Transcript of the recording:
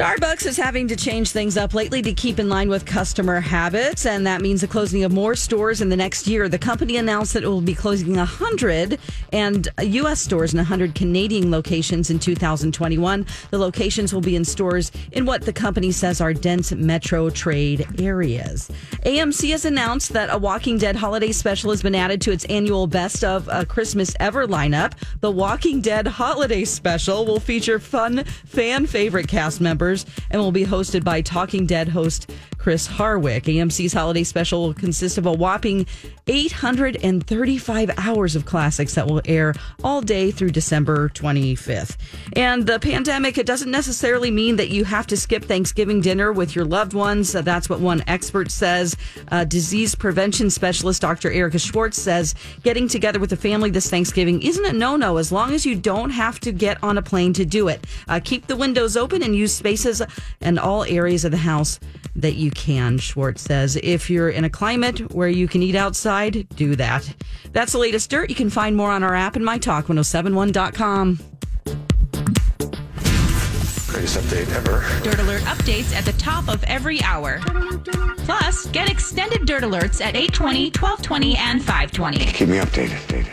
Starbucks is having to change things up lately to keep in line with customer habits, and that means the closing of more stores in the next year. The company announced that it will be closing 100 and uh, U.S. stores and 100 Canadian locations in 2021. The locations will be in stores in what the company says are dense metro trade areas. AMC has announced that a Walking Dead holiday special has been added to its annual Best of a Christmas Ever lineup. The Walking Dead holiday special will feature fun fan favorite cast members and will be hosted by Talking Dead host Chris Hardwick. AMC's holiday special will consist of a whopping 835 hours of classics that will air all day through December 25th. And the pandemic, it doesn't necessarily mean that you have to skip Thanksgiving dinner with your loved ones. That's what one expert says. Uh, disease prevention specialist Dr. Erica Schwartz says getting together with the family this Thanksgiving isn't a no no as long as you don't have to get on a plane to do it. Uh, keep the windows open and use spaces and all areas of the house that you can, Schwartz says. If you're in a climate where you can eat outside, do that. That's the latest dirt. You can find more on our app and mytalk1071.com. Greatest update ever. Dirt Alert updates at the top of every hour. Plus, get extended Dirt Alerts at 820, 1220, and 520. Keep me updated.